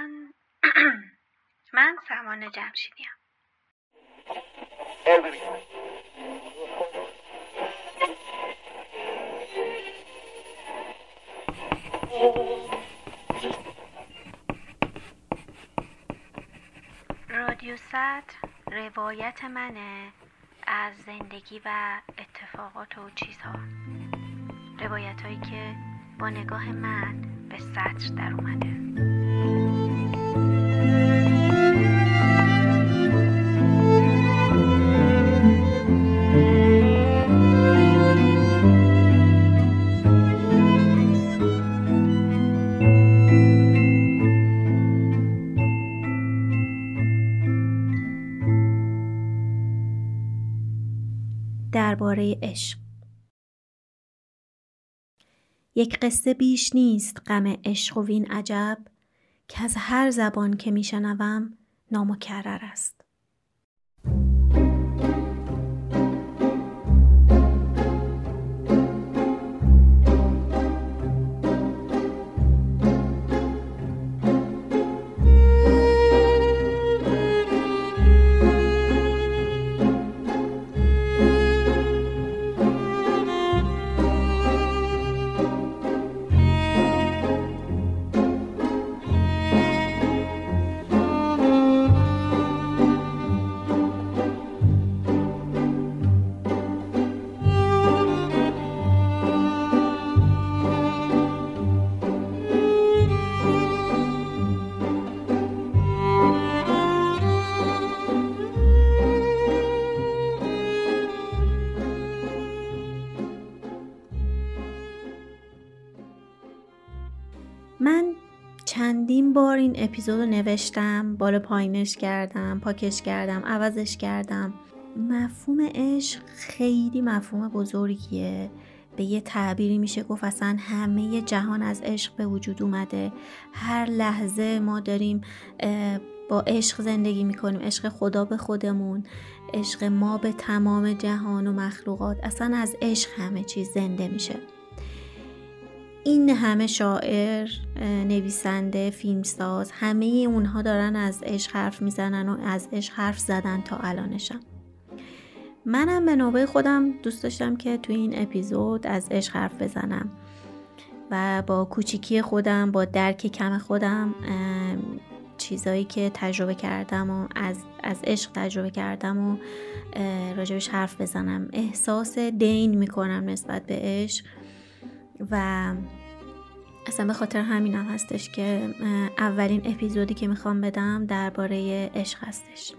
من من سمان جمشیدیم رادیو روایت منه از زندگی و اتفاقات و چیزها. روایت هایی که با نگاه من به سطر در اومده. درباره عشق. یک قصه بیش نیست غم عشق و وین عجب که از هر زبان که میشنوم نامکرر است. بار این اپیزود رو نوشتم بالا پایینش کردم پاکش کردم عوضش کردم. مفهوم عشق خیلی مفهوم بزرگیه. به یه تعبیری میشه گفت اصلا همه جهان از عشق به وجود اومده. هر لحظه ما داریم با عشق زندگی می‌کنیم. عشق خدا به خودمون عشق ما به تمام جهان و مخلوقات. اصلا از عشق همه چیز زنده میشه. این همه شاعر نویسنده فیلمساز همه اونها دارن از عشق حرف می‌زنن و از عشق حرف زدن تا الانشم. منم به نوبه خودم دوست داشتم که تو این اپیزود از عشق حرف بزنم و با کوچیکی خودم با درک کم خودم چیزایی که تجربه کردم و از, از عشق تجربه کردم و راجبش حرف بزنم. احساس دین می‌کنم نسبت به عشق. و اصلا به خاطر همینم هستش که اولین اپیزودی که می‌خوام بدم درباره عشق هستش.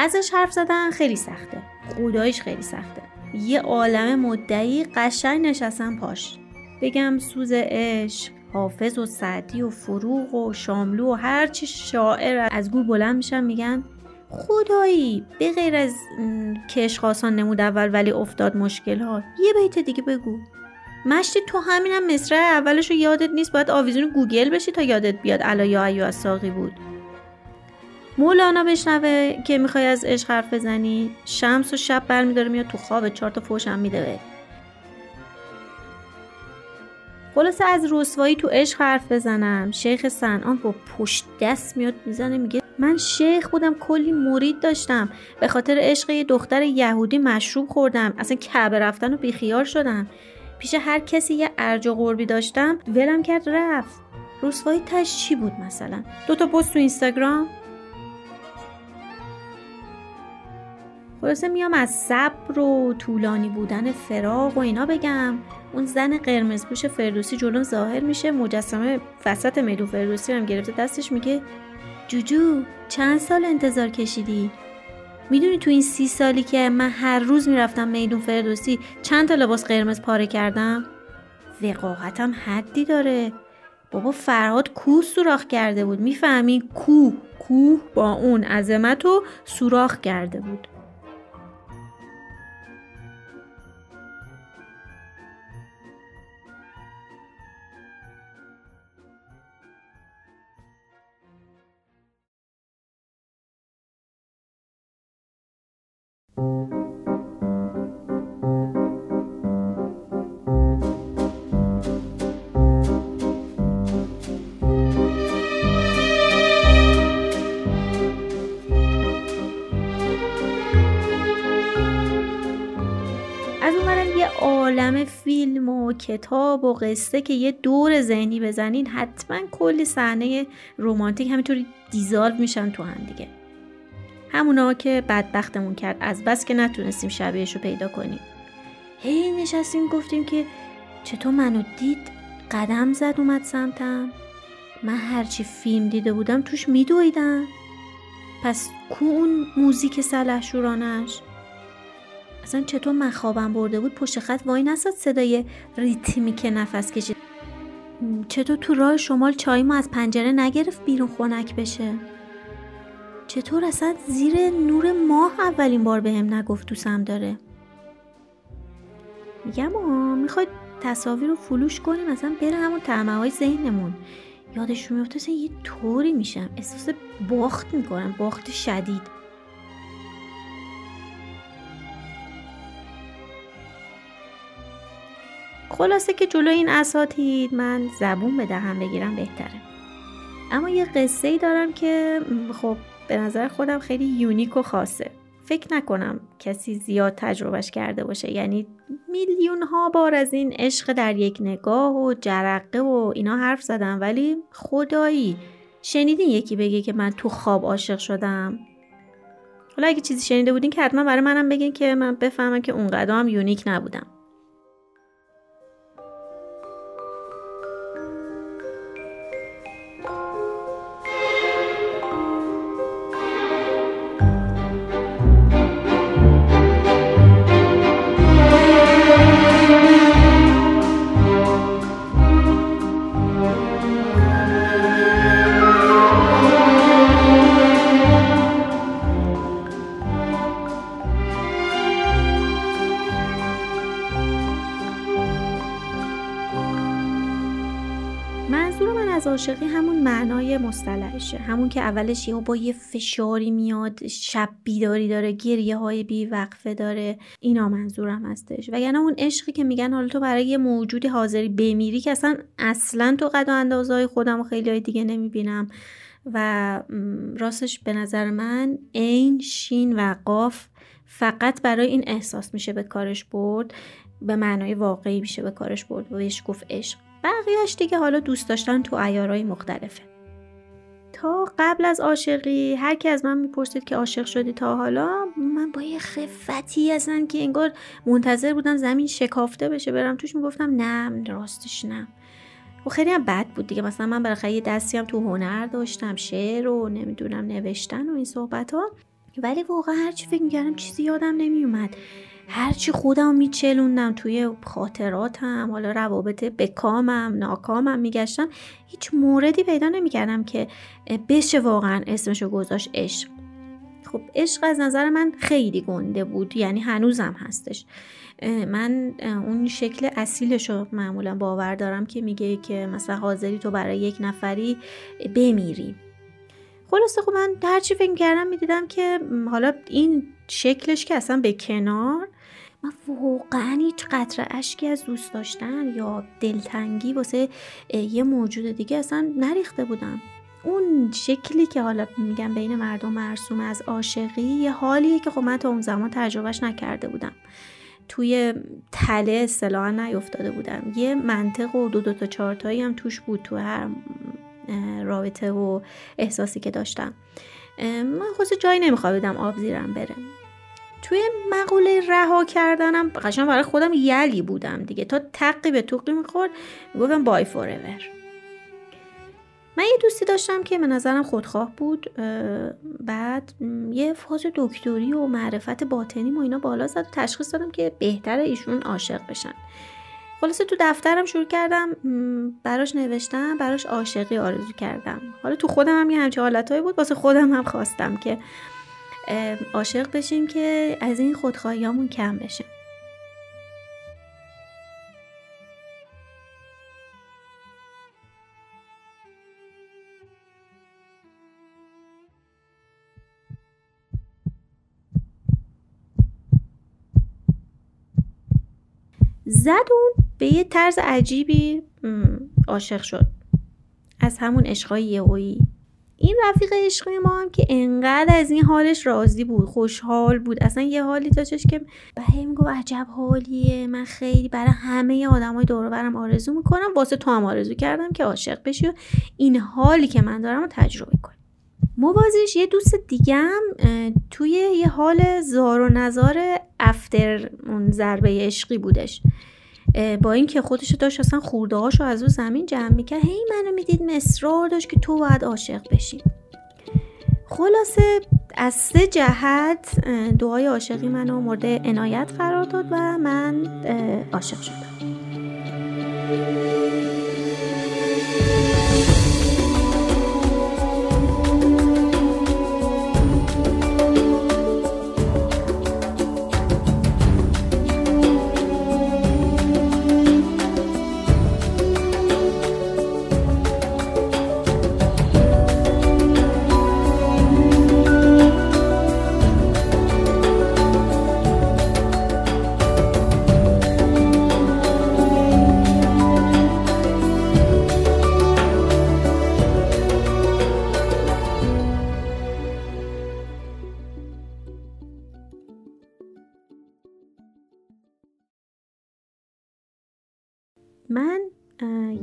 ازش حرف زدن خیلی سخته. خداییش خیلی سخته. یه عالم مدعی قشنگ نشستن پاش. بگم سوز عشق حافظ و سعدی و فروغ و شاملو و هرچی شاعر از گور بلند میشن میگن خدایی به غیر از که عشق آسان نمود اول ولی افتاد مشکل ها یه بیت دیگه بگو. مشتی تو همینم مصرع اولش رو یادت نیست باید آویزون گوگل بشی تا یادت بیاد الا یا ایها الساقی بود. مولانا بشنوه که می‌خوای از عشق حرف بزنی. شمس و شب برمیداره میاد تو خواب چهار تا فوش هم میده. به خلاصه از رسوایی تو عشق حرف بزنم. شیخ سنان با پشت دست میاد می‌زنه میگه من شیخ بودم کلی مرید داشتم. به خاطر عشق یه دختر یهودی مشروب خوردم. اصلا کعبه رفتن و بیخیال شدم. پیش هر کسی یه ارج و قربی داشتم ولم کرد رفت. رسوایی تش چی بود مثلا؟ دو تا پست تو اینستاگرام. خلاصه میام از صبر و طولانی بودن فراغ و اینا بگم. اون زن قرمز پوش فردوسی جلوم ظاهر میشه. مجسمه وسط میدون فردوسی هم گرفته. دستش میگه جوجو چند سال انتظار کشیدی؟ می‌دونی تو این سی سالی که من هر روز می‌رفتم میدون فردوسی چند تا لباس قرمز پاره کردم؟ وقاحتم حدی داره. بابا فرهاد کوه سوراخ کرده بود. می‌فهمی؟ کوه کوه با اون عظمت و سوراخ کرده بود. عالم فیلم و کتاب و قصه که یه دور ذهنی بزنین حتما کلی صحنه رمانتیک همینطوری دیزالو میشن تو هم دیگه. همونا که بدبختمون کرد از بس که نتونستیم شبیهش رو پیدا کنیم. هی نشستیم گفتیم که چطور منو دید؟ قدم زد اومد سمتم. من هرچی فیلم دیده بودم توش میدویدم. پس کو اون موزیک سلحشورانش؟ اصلا چطور من خوابم برده بود پشت خط وای نساد صدای ریتمی که نفس کشید. چطور تو راه شمال چای ما از پنجره نگرفت بیرون خونک بشه؟ چطور اصلا زیر نور ماه اولین بار به هم نگفت دوستم داره؟ میگم آه می‌خواید تصاویر رو فلوش کنیم مثلا بره همون تعمه های ذهنمون یادش میفته یه طوری میشم. احساس باخت می‌کنم باخت شدید. خلاصه که جلو این اساتید من زبون به دهم بگیرم بهتره. اما یه قصه ای دارم که خب به نظر خودم خیلی یونیک و خاصه. فکر نکنم کسی زیاد تجربهش کرده باشه. یعنی میلیون ها بار از این عشق در یک نگاه و جرقه و اینا حرف زدم ولی خدایی شنیدین یکی بگه که من تو خواب عاشق شدم؟ حالا اگه چیزی شنیده بودین که حتما برای منم بگین که من بفهمم که اونقدر هم یونیک نبودم. مصطلحشه همون که اولش یه با یه فشاری میاد شب بیداری داره گریه های بی وقفه داره. اینا منظورم هستش. وگرنه اون عشقی که میگن حالا تو برای یه موجودی حاضری بمیری که اصلا اصلا تو قد و اندازهای خودم و خیلی های دیگه نمی‌بینم. و راستش به نظر من عین شین و قاف فقط برای این احساس میشه به کارش برد. به معنای واقعی میشه به کارش برد. و بهش گفت عشق. بقیهش دیگه حالا دوست داشتن تو ایارای مختلفه. تا قبل از عاشقی. هر کی از من می‌پرسید که عاشق شدی تا حالا من با یه خفتی ازن که انگار منتظر بودم زمین شکافته بشه برم توش می‌گفتم نه راستش نه. و خب خیلی هم بد بود دیگه. مثلا من بالاخره یه دستی هم تو هنر داشتم شعر و نمی‌دونم نوشتن و این صحبت ها ولی واقعا هرچی فکر می‌کردم چیزی یادم نمیومد هرچی خودم میچلوندم توی خاطراتم حالا روابط بکامم ناکامم میگشتم هیچ موردی پیدا نمی‌کردم که بشه واقعا اسمشو گذاشت عشق. خب عشق از نظر من خیلی گنده بود یعنی هنوزم هستش. من اون شکل اصیلش رو معمولا باور دارم که میگه که مثلا حاضری تو برای یک نفری بمیری. خلاصه خب من هرچی فکر کردم می‌دیدم که حالا این شکلش که اصلا به کنار من واقعا هیچ قطره اشکی از دوست داشتن یا دلتنگی واسه یه موجود دیگه اصلا نریخته بودم. اون شکلی که حالا میگم بین مردم مرسوم از عاشقی یه حالیه که خب من تا اون زمان تجربهش نکرده بودم. توی تله اصطلاحا نیفتاده بودم. یه منطق و دو دو تا چارتایی هم توش بود تو هر رابطه و احساسی که داشتم. من خواست جایی نمی‌خواه بدم آب زیرم بره. توی مقوله رها کردنم قشنگ برای خودم یلی بودم دیگه. تا تقی به توقی می‌خورد می‌گفتم بای فوراور من یه دوستی داشتم که به نظرم خودخواه بود بعد یه فاز دکتری و معرفت باطنی و اینا بالا زد و تشخیص دادم که بهتر ایشون عاشق بشن. خلاصه تو دفترم شروع کردم براش نوشتم براش عاشقی آرزو کردم. حالا تو خودم هم یه همچه حالتهایی بود واسه خودم هم خواستم که عاشق بشیم که از این خودخواهیامون کم بشه. زد اون به یه طرز عجیبی عاشق شد. از همون عشقای یهویی این رفیق عشقی ما هم که انقدر از این حالش راضی بود خوشحال بود. اصلا یه حالی داشتش که به هم گفت عجب حالیه من خیلی برای همه آدمای دور برم آرزو می‌کنم. واسه تو هم آرزو کردم که عاشق بشی و این حالی که من دارم رو تجربه کنی. موازیش یه دوست دیگم توی یه حال زار و نزار افتر اون ضربه عشقی بودش. با اینکه خودش داشت اصلا خورده هاشو از اون زمین جمع می‌کرد هی منو می‌دید مصرار داشت که تو باید عاشق بشی. خلاصه از سه جهت دعای عاشقی منو مورد عنایت قرار داد و من عاشق شدم.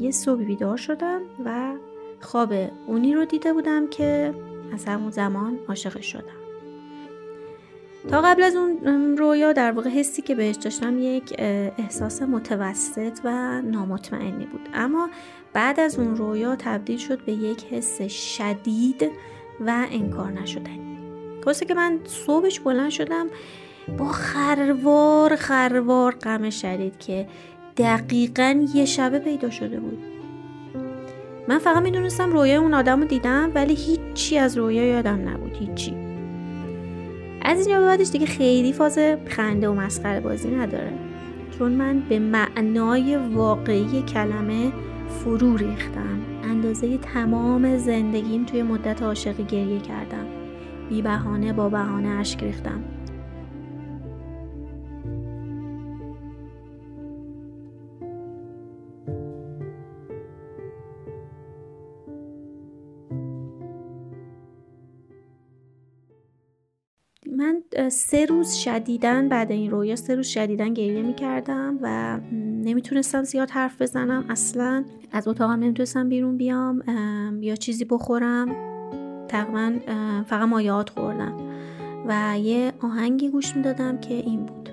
یه صبح بیدار شدم و خواب اونی رو دیده بودم که از همون زمان عاشق شدم. تا قبل از اون رویا در واقع حسی که بهش داشتم یک احساس متوسط و نامطمئنی بود. اما بعد از اون رویا تبدیل شد به یک حس شدید و انکار نشدنی کاسه که من صبحش بلند شدم با خروار خروار غم شدید که دقیقا یه شبه پیدا شده بود. من فقط می‌دونستم رویا اون آدم رو دیدم ولی هیچی از رویا یادم نبود هیچی. از اینجا به بعدش دیگه خیلی فاز خنده و مسخره بازی نداره. چون من به معنای واقعی کلمه فرو ریختم. اندازه تمام زندگیم توی مدت عاشقی گریه کردم. بی بهانه با بهانه اشک ریختم. سه روز شدیدن بعد این رویا سه روز شدیدن گریه می‌کردم و نمی‌تونستم زیاد حرف بزنم. اصلا از اتاقم نمی‌تونستم بیرون بیام یا چیزی بخورم. تقریبا فقط مایات خوردم و یه آهنگی گوش می‌دادم که این بود.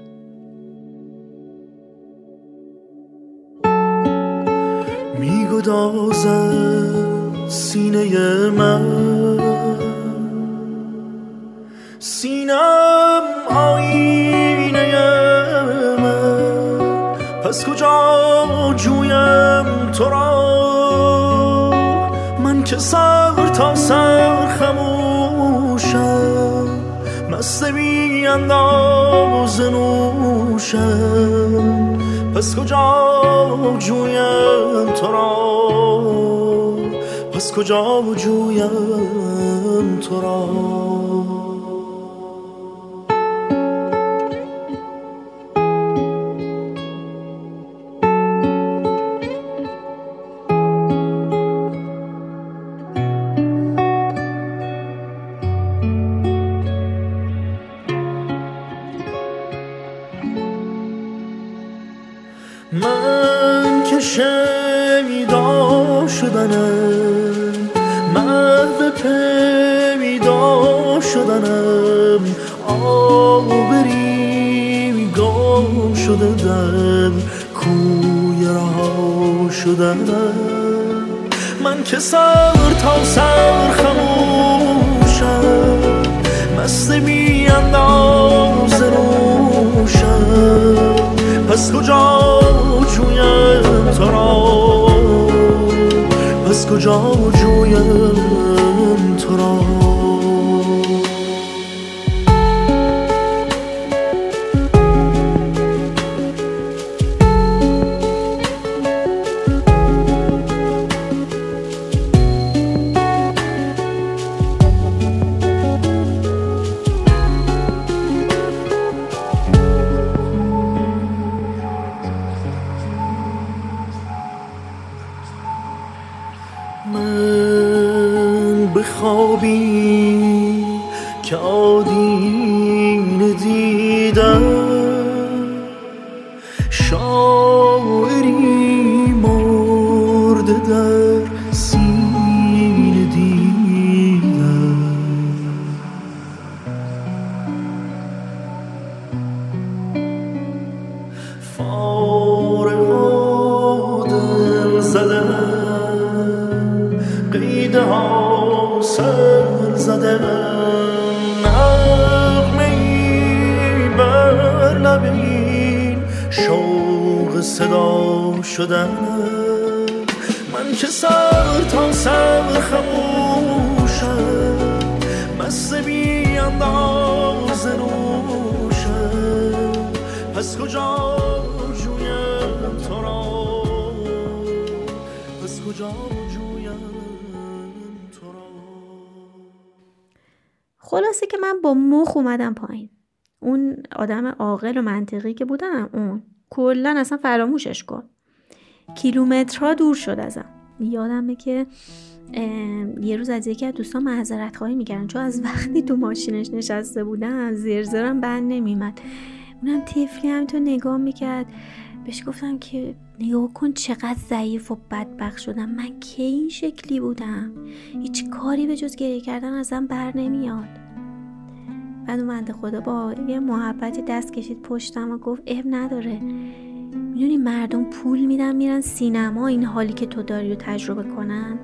میگدازد سینه من. سینم آینه من. پس کجا جویم تو را؟ من که سر تا سر خموشم. مست بی انداز نوشم. پس کجا جویم تو را؟ پس کجا جویم تو را؟ که سر تا سر خموشم مست بی انداز نوشم پس کجا جویم تو را؟ پس کجا خلاصه که من با مخ اومدم پایین. اون آدم عاقل و منطقی که بودم اون. کلا اصلا فراموشش کن. کیلومترها دور شد ازم. یادمه که یه روز از یکی از دوستان معذرت خواهی می‌کردن. چون از وقتی تو ماشینش نشسته بودم زرزرم بند نمیمد اونم طفلی همینطور نگاه می‌کرد. بهش گفتم که نگاه کن چقدر ضعیف و بدبخت شدم. من کی این شکلی بودم؟ هیچ کاری به جز گریه کردن ازم بر نمیاد. بعد اون بنده خدا با یه محبتی دست کشید پشتم و گفت اب نداره. می‌دونی مردم پول میدن میرن سینما این حالی که تو داری رو تجربه کنن؟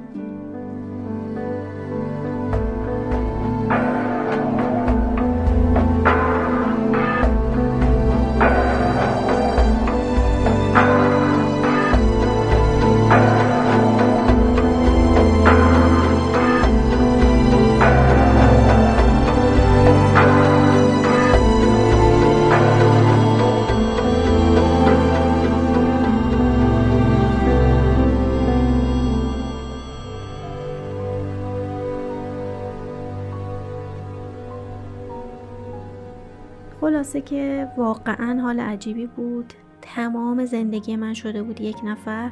واقعا حال عجیبی بود. تمام زندگی من شده بود یک نفر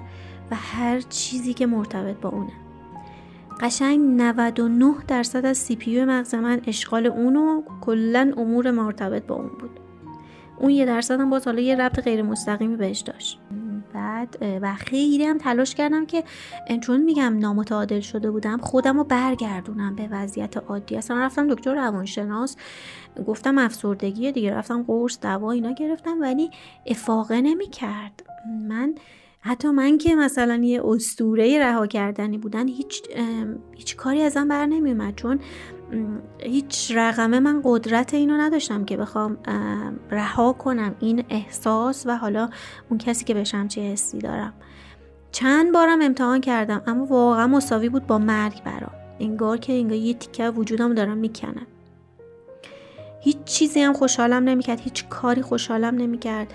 و هر چیزی که مرتبط با اونه. قشنگ 99 درصد از سی پی مغز من اشغال اون و کلا امور مرتبط با اون بود. اون یه درصد هم باز حالا یه ربط غیر مستقیمی بهش داشت. بعد و خیلی هم تلاش کردم که چون میگم نامتعادل شده بودم خودم رو برگردونم به وضعیت عادی. اصلا رفتم دکتر روانشناس. گفتم افسردگی دیگه رفتم قرص دوا اینا گرفتم ولی افاقه نمی کرد من حتی من که مثلا یه استوره رها کردنی بودن هیچ هیچ کاری ازم بر نمیومد چون م، هیچ رقمه من قدرت اینو نداشتم که بخوام ام، رها کنم این احساس و حالا اون کسی که بشم چه حسی دارم. چند بارم امتحان کردم اما واقعا مساوی بود با مرگ برام. انگار که انگار یه تیکه وجودم دارم می‌کنم. هیچ چیزی هم خوشحالم نمی‌کرد هیچ کاری خوشحالم نمی‌کرد.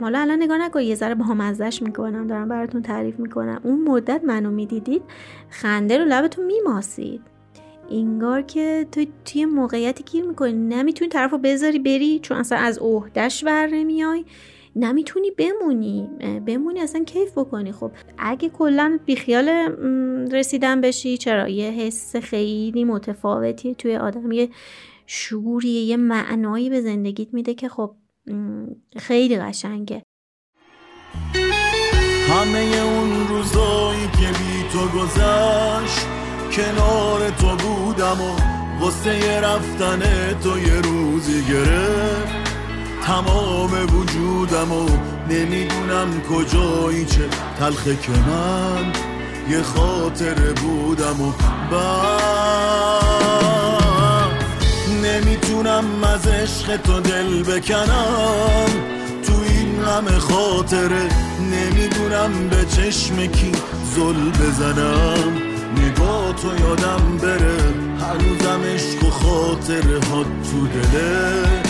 حالا الان نگاه نکن یه ذره بامزش می‌کنم دارم براتون تعریف می‌کنم. اون مدت منو می‌دیدید خنده رو لبتون میماسید. انگار که تو توی موقعیتی گیر می‌کنی. نمی‌تونی طرف بذاری بری چون اصلا از عهدهش بر نمیای. نمی‌تونی بمونی. بمونی اصلا کیف بکنی. خب اگه کلا بیخیال رسیدن بشی چرا؟ یه حس خیلی متفاوتی توی آدم. یه شعوریه یه معنایی به زندگیت میده که خب خیلی قشنگه. همه اون روزایی که بی تو گذشت کنار تو بودم و غصه رفتن تو یه روزی گرفت. تمام وجودم و نمی‌دونم کجایی چه تلخه که من. یه خاطره بودم و بعد نمی‌تونم از عشق تو دل بکنم. تو این همه خاطره نمی‌دونم به چشم کی زل بزنم. نگاه تو یادم بره هنوزم عشق و خاطره ها تو دله.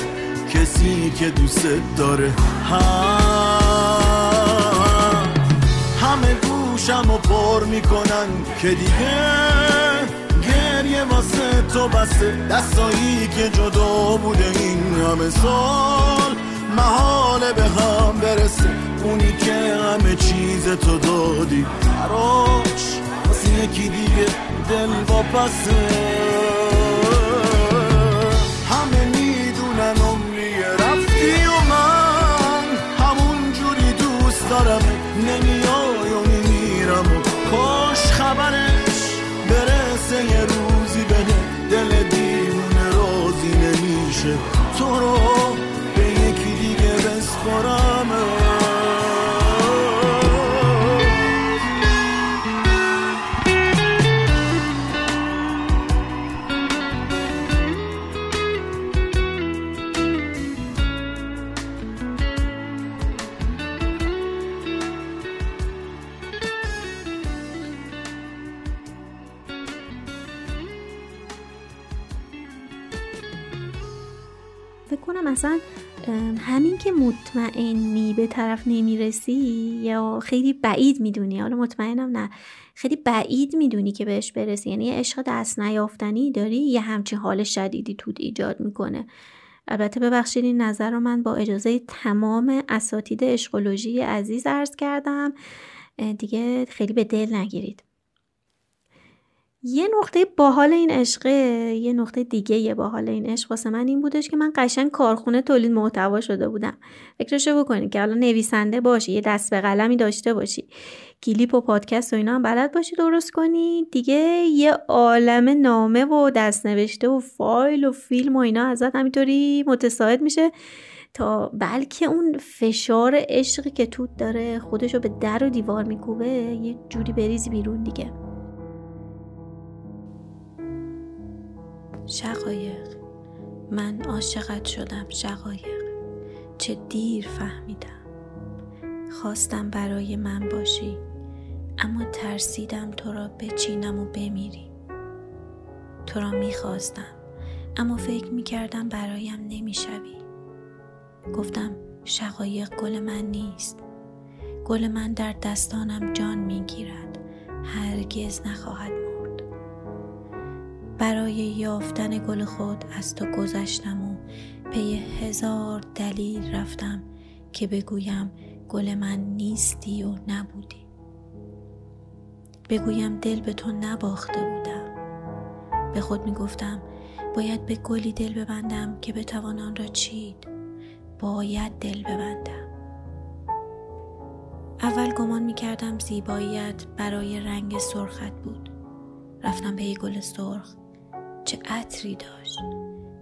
کسی که دوست داره هم. همه گوشم و پر می‌کنن که دیگه گریه واسه تو بسته. دستایی که جدا بوده این همه سال. محاله به هم برسه. اونی که همه چیز تو دادی. براش واسه یکی دیگه دل پسه تو رو طرف نمی‌رسی؟ یا خیلی بعید می‌دونی؟ حالا مطمئنم نه. خیلی بعید می‌دونی که بهش برسی. یعنی یه عشق دست نیافتنی داری یه همچین حال شدیدی تو ایجاد می‌کنه. البته ببخشید این نظر رو من با اجازه تمام اساتید اشقولوژی عزیز عرض کردم. دیگه خیلی به دل نگیرید. یه نقطه باحال این عشقه یه نقطه دیگه یه باحال این عشق واسه من این بودش که من قشنگ کارخونه تولید محتوا شده بودم. فکرشو بکنید که حالا نویسنده باشی یه دست به قلمی داشته باشی کلیپ و پادکست و اینا هم بلد باشی درست کنی دیگه یه عالم نامه و دست نوشته و فایل و فیلم و اینا ازت همینطوری متساعد میشه تا بلکه اون فشار عشقی که توت داره خودشو به در و دیوار میکوبه یه جوری بریزی بیرون دیگه. شقایق. من عاشقت شدم شقایق. چه دیر فهمیدم. خواستم برای من باشی اما ترسیدم تو را بچینم و بمیری. تو را می‌خواستم اما فکر می‌کردم برایم نمی‌شوی. گفتم شقایق گل من نیست. گل من در دستانم جان می‌گیرد. هرگز نخواهد برای یافتن گل خود از تو گذشتم و پی هزار دلیل رفتم که بگویم گل من نیستی و نبودی. بگویم دل به تو نباخته بودم. به خود می گفتم باید به گلی دل ببندم که بتوان آن را چید. باید دل ببندم. اول گمان می کردم زیباییت برای رنگ سرخت بود. رفتم به گل سرخ. چه عطری داشت.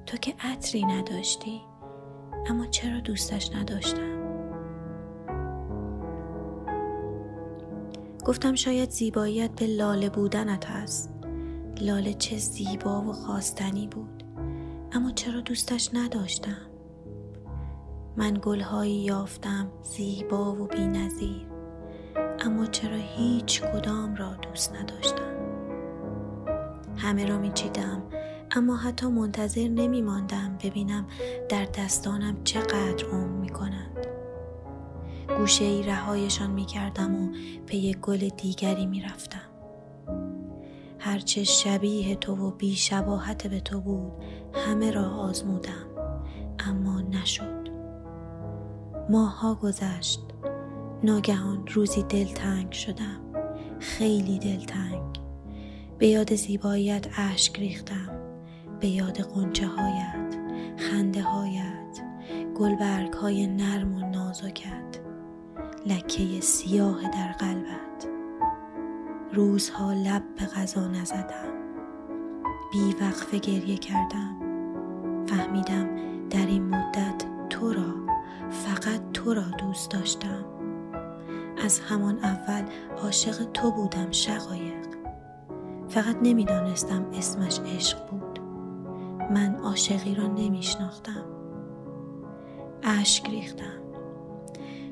تو که عطری نداشتی اما چرا دوستش نداشتم؟ گفتم شاید زیباییت به لاله بودنت هست. لاله چه زیبا و خواستنی بود. اما چرا دوستش نداشتم؟ من گلهایی یافتم زیبا و بینظیر. اما چرا هیچ کدام را دوست نداشتم؟ همه را میچیدم. اما حتی منتظر نمی ماندم ببینم در دستانم چقدر عمر می کنند. گوشه ای رهایشان می کردم و پی گل دیگری می رفتم. هرچه شبیه تو و بی شباهت به تو بود همه را آزمودم اما نشد. ماها گذشت ناگهان روزی دلتنگ شدم خیلی دلتنگ به یاد زیباییت اشک ریختم به یاد قنچه هایت خنده هایت گلبرگ های نرم و نازکت لکه سیاه در قلبت. روزها لب به غذا نزدم بی وقفه گریه کردم. فهمیدم در این مدت تو را فقط تو را دوست داشتم. از همان اول عاشق تو بودم شقایق. فقط نمی‌دانستم اسمش عشق بود. من عاشقی را نمیشناختم. اشک ریختم.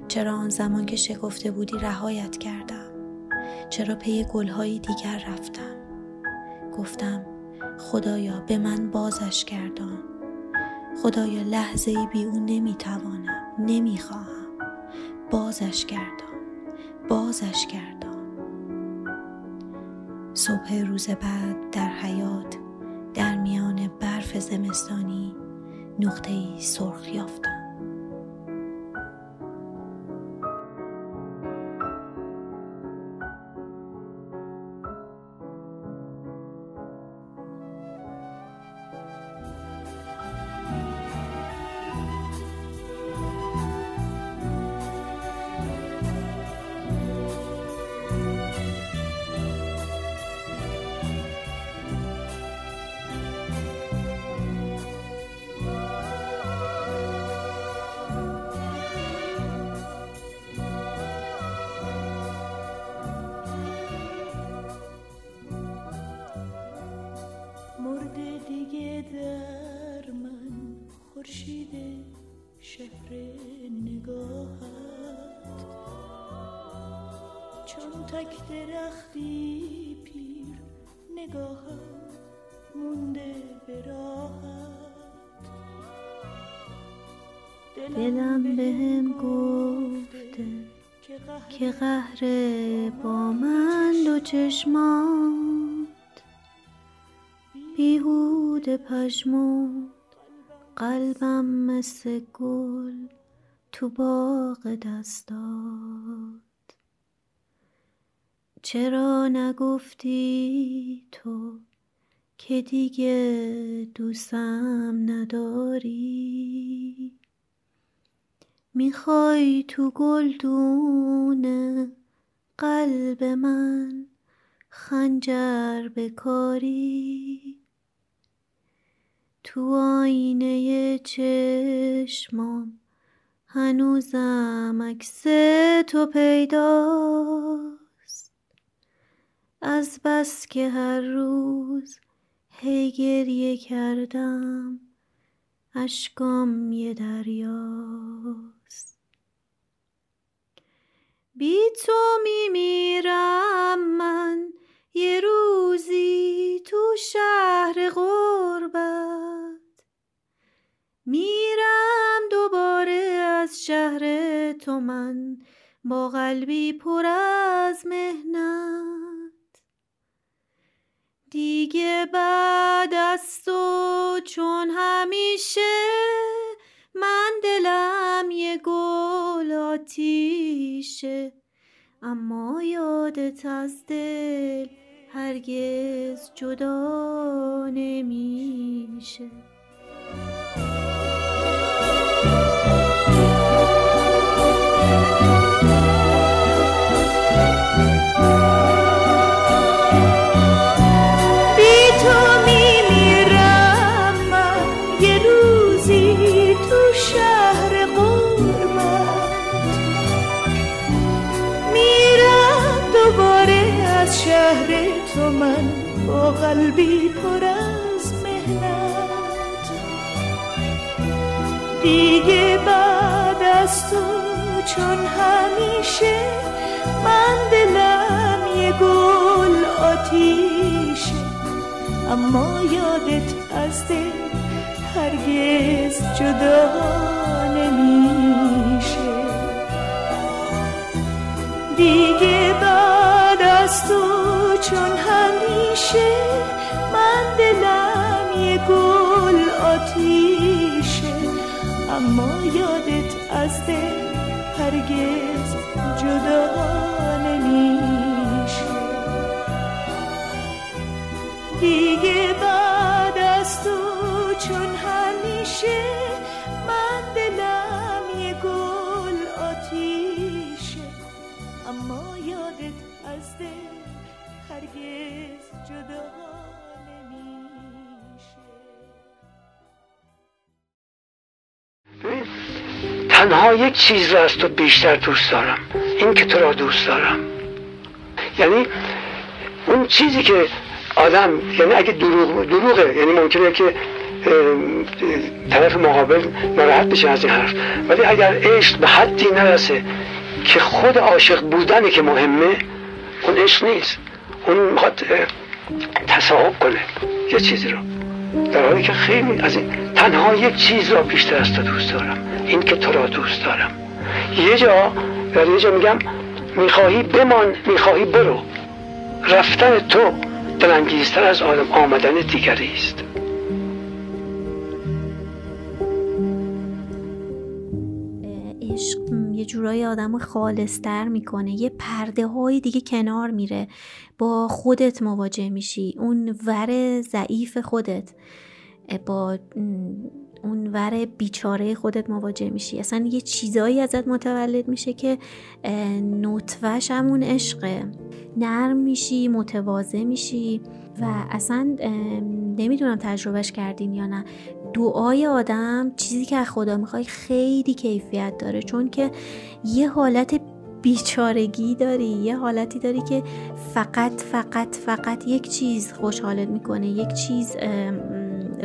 چرا آن زمان که شکفته بودی رهایت کردم؟ چرا پی گلهایی دیگر رفتم؟ گفتم خدایا به من بازش گردان. خدایا لحظه بی او نمی‌توانم نمی‌خواهم. بازش گردان بازش گردان. صبح روز بعد در حیات در میان برف زمستانی نقطه ای سرخ یافتم. تک درختی پیر نگاهم مونده به دلم بهم گفته که قهر با من دو چشمات. بیهود پشمود قلبم مثل گل تو باغ دستات. چرا نگفتی تو که دیگه دوستم نداری؟ می‌خوای تو گلدون قلب من خنجر بکاری؟ تو آینه چشمام هنوزم عکس تو پیداست از بس که هر روز هی گریه کردم اشکام یه دریاست. بی تو میمیرم من یه روزی تو شهر غربت. میرم دوباره از شهر تو من با قلبی پر از مهنت. دیگه بعد از تو چون همیشه من دلم یه گل آتیشه. اما یادت از دل هرگز جدا نمیشه. قلبی پر از مهنت دیگه بعد از تو چون همیشه من دلم یه گل آتیشه اما یادت از دل هرگز جدا نمیشه دیگه بعد از تو چون همیشه آتیشه اما یادت از دل هرگز جدا نمیشه. دیگه بعد از تو چون همیشه من دلم یه گل آتیشه اما یادت از دل هرگز جدا تنها یک چیز را از تو بیشتر دوست دارم. این که تو را دوست دارم. یعنی اون چیزی که آدم یعنی اگه دروغ دروغه. یعنی ممکنه که طرف مقابل ناراحت بشه از این حرف. ولی اگر عشق به حدی نرسه که خود عاشق بودنی که مهمه اون عشق نیست. اون می‌خواد تصاحب کنه. یه چیزی رو. در حالی که خیلی از این تنها یک چیز را بیشتر از تو دوست دارم. این که تو را دوست دارم. یه جا در یه جا میگم می‌خواهی بمان می‌خواهی برو. رفتن تو دلانگیزتر از آمدن دیگری است. جورایی آدم خالصتر می‌کنه. یه پرده های دیگه کنار میره. با خودت مواجه میشی. اون ور ضعیف خودت. با اون ور بیچاره خودت مواجه میشی. اصلا یه چیزایی ازت متولد میشه که نطفش همون عشقه. نرم میشی متواضع میشی. و اصلا نمی‌دونم تجربهش کردین یا نه. دعای آدم چیزی که از خدا می‌خوای خیلی کیفیت داره چون که یه حالت بیچارگی داری یه حالتی داری که فقط فقط فقط یک چیز خوشحالت می‌کنه یک چیز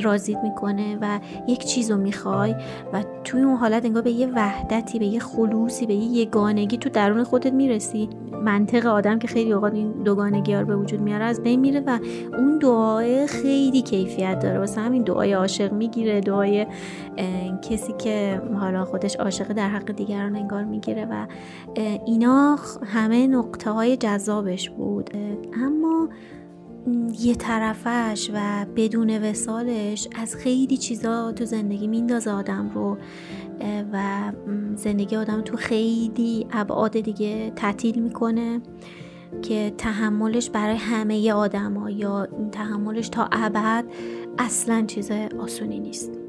رازید می‌کنه و یک چیز رو می‌خوای و توی اون حالت انگار به یه وحدتی به یه خلوصی به یه یگانگی تو درون خودت می‌رسی. منطق آدم که خیلی اوقات این دوگانگی به وجود میاره از بین میره و اون دعای خیلی کیفیت داره. واسه همین دعای عاشق می‌گیره دعای کسی که حالا خودش عاشق در حق دیگران انگار می‌گیره و اینا همه نقطه های جذابش بود. اما یه طرفش و بدون وسالش از خیلی چیزا تو زندگی میندازه آدم رو و زندگی آدم تو خیلی ابعاد دیگه تعطیل می‌کنه که تحملش برای همه آدم یا تحملش تا ابد اصلا چیز آسونی نیست.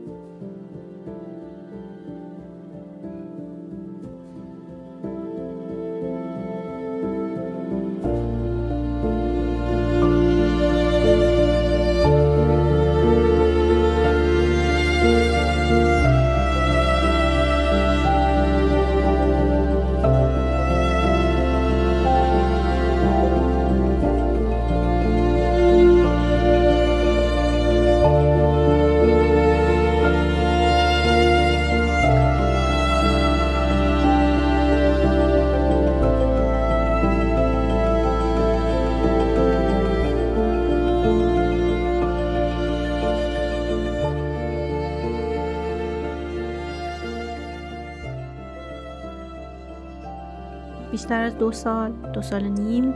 بیشتر از دو سال دو سال نیم.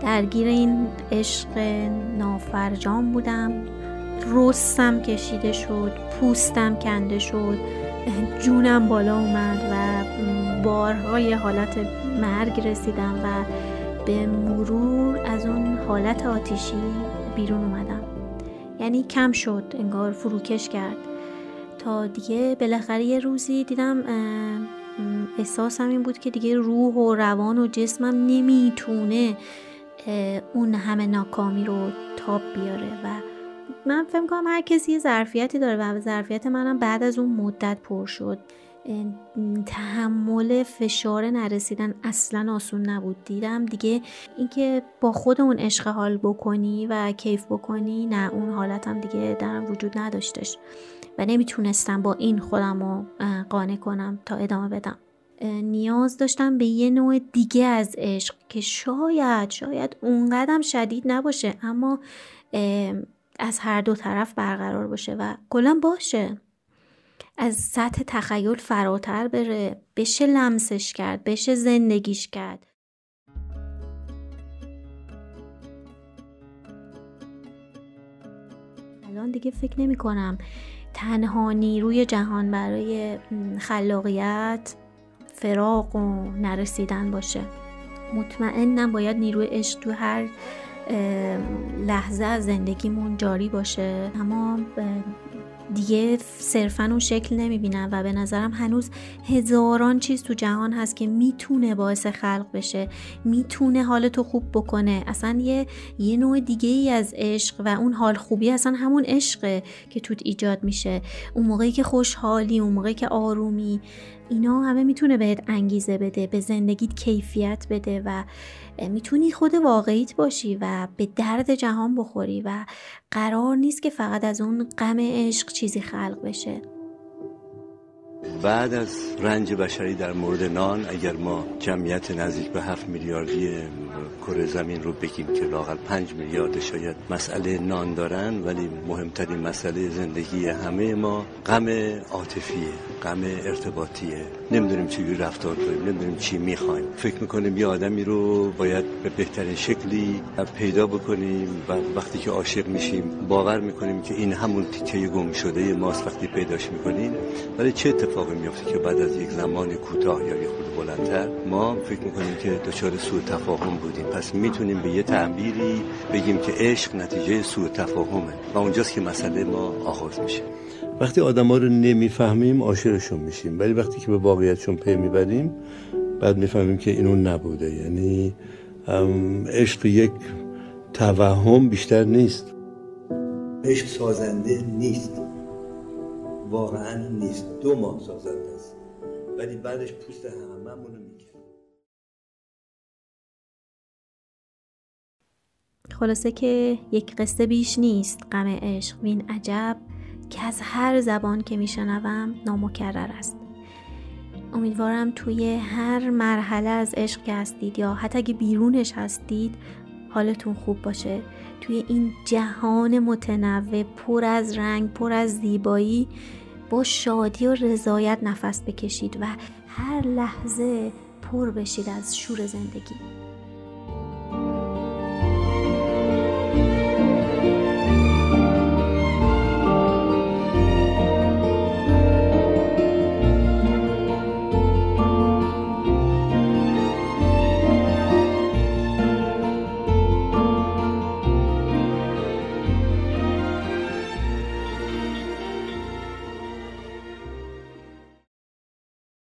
درگیر این عشق نافرجام بودم. رستم کشیده شد پوستم کنده شد جونم بالا اومد و بارهای حالت مرگ رسیدم و به مرور از اون حالت آتیشی بیرون اومدم. یعنی کم شد انگار فروکش کرد. تا دیگه بالاخره یه روزی دیدم احساسم این بود که دیگه روح و روان و جسمم نمی‌تونه اون همه ناکامی رو تاب بیاره و من فکر کنم هر کسی یه ظرفیتی داره و ظرفیت منم بعد از اون مدت پر شد. تحمل فشار نرسیدن اصلا آسون نبود. دیدم دیگه اینکه با خود اون عشق حال بکنی و کیف بکنی نه اون حالتم دیگه درم وجود نداشتش و نمی‌تونستم با این خودم رو قانع کنم تا ادامه بدم. نیاز داشتم به یه نوع دیگه از عشق که شاید شاید اونقدر شدید نباشه اما از هر دو طرف برقرار باشه و کلا باشه. از سطح تخیل فراتر بره بشه لمسش کرد بشه زندگیش کرد. الان دیگه فکر نمی کنم تنها نیروی جهان برای خلاقیت فراق و نرسیدن باشه. مطمئنم باید نیروی عشق تو هر لحظه از زندگیمون جاری باشه. اما دیگه صرفا اون شکل نمی‌بینم و به نظرم هنوز هزاران چیز تو جهان هست که می‌تونه باعث خلق بشه. می‌تونه حال تو خوب بکنه. اصلا یه یه نوع دیگه ای از عشق و اون حال خوبی اصلا همون عشقه که توت ایجاد میشه. اون موقعی که خوشحالی اون موقعی که آرومی اینا همه می‌تونه بهت انگیزه بده به زندگیت کیفیت بده و می‌تونی خود واقعیت باشی و به درد جهان بخوری و قرار نیست که فقط از اون غم عشق چیزی خلق بشه. بعد از رنج بشری در مورد نان اگر ما جمعیت نزدیک به هفت میلیاردی کره زمین رو بگیم که لاقل پنج میلیارد شاید مسئله نان دارن ولی مهمترین مسئله زندگی همه ما غم عاطفیه غم ارتباطیه. نمی‌دونیم چی رفتار کنیم نمی‌دونیم چی می‌خوایم. فکر می‌کنیم یه آدمی رو باید به بهترین شکلی پیدا بکنیم و وقتی که عاشق میشیم باور می‌کنیم که این همون تیکه گم شده ماست وقتی پیداش می‌کنیم. ولی چه اتفاقی میفته که بعد از یک زمان کوتاه یا یه خود بلندتر ما فکر می‌کنیم که دچار سوء تفاهم بودیم. پس می‌تونیم به یه تعبیری بگیم که عشق نتیجه سوء تفاهمه و اونجاست که مسئله ما آغاز میشه. وقتی آدما رو نمی‌فهمیم عاشقشون میشیم. ولی وقتی که به واقعیتشون پی می‌بریم بعد می‌فهمیم که اینو نبوده. یعنی عشق یک توهم بیشتر نیست. عشق سازنده نیست. واقعا نیست. دو ماه سازنده است. ولی بعدش پوست هممون رو خلاصه که یک قصه بیش نیست. غم عشق وین عجب که از هر زبان که میشنوم نامکرر است. امیدوارم توی هر مرحله از عشق که هستید یا حتی اگه بیرونش هستید حالتون خوب باشه. توی این جهان متنوع پر از رنگ پر از زیبایی با شادی و رضایت نفس بکشید و هر لحظه پر بشید از شور زندگی.